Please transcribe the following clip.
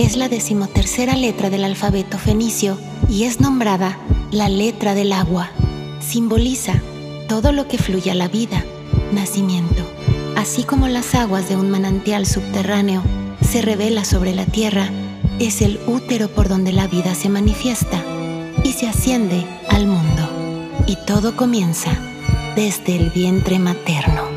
Es la decimotercera letra del alfabeto fenicio y es nombrada la letra del agua. Simboliza todo lo que fluye a la vida, nacimiento, así como las aguas de un manantial subterráneo se revela sobre la tierra, es el útero por donde la vida se manifiesta y se asciende al mundo. Y todo comienza desde el vientre materno.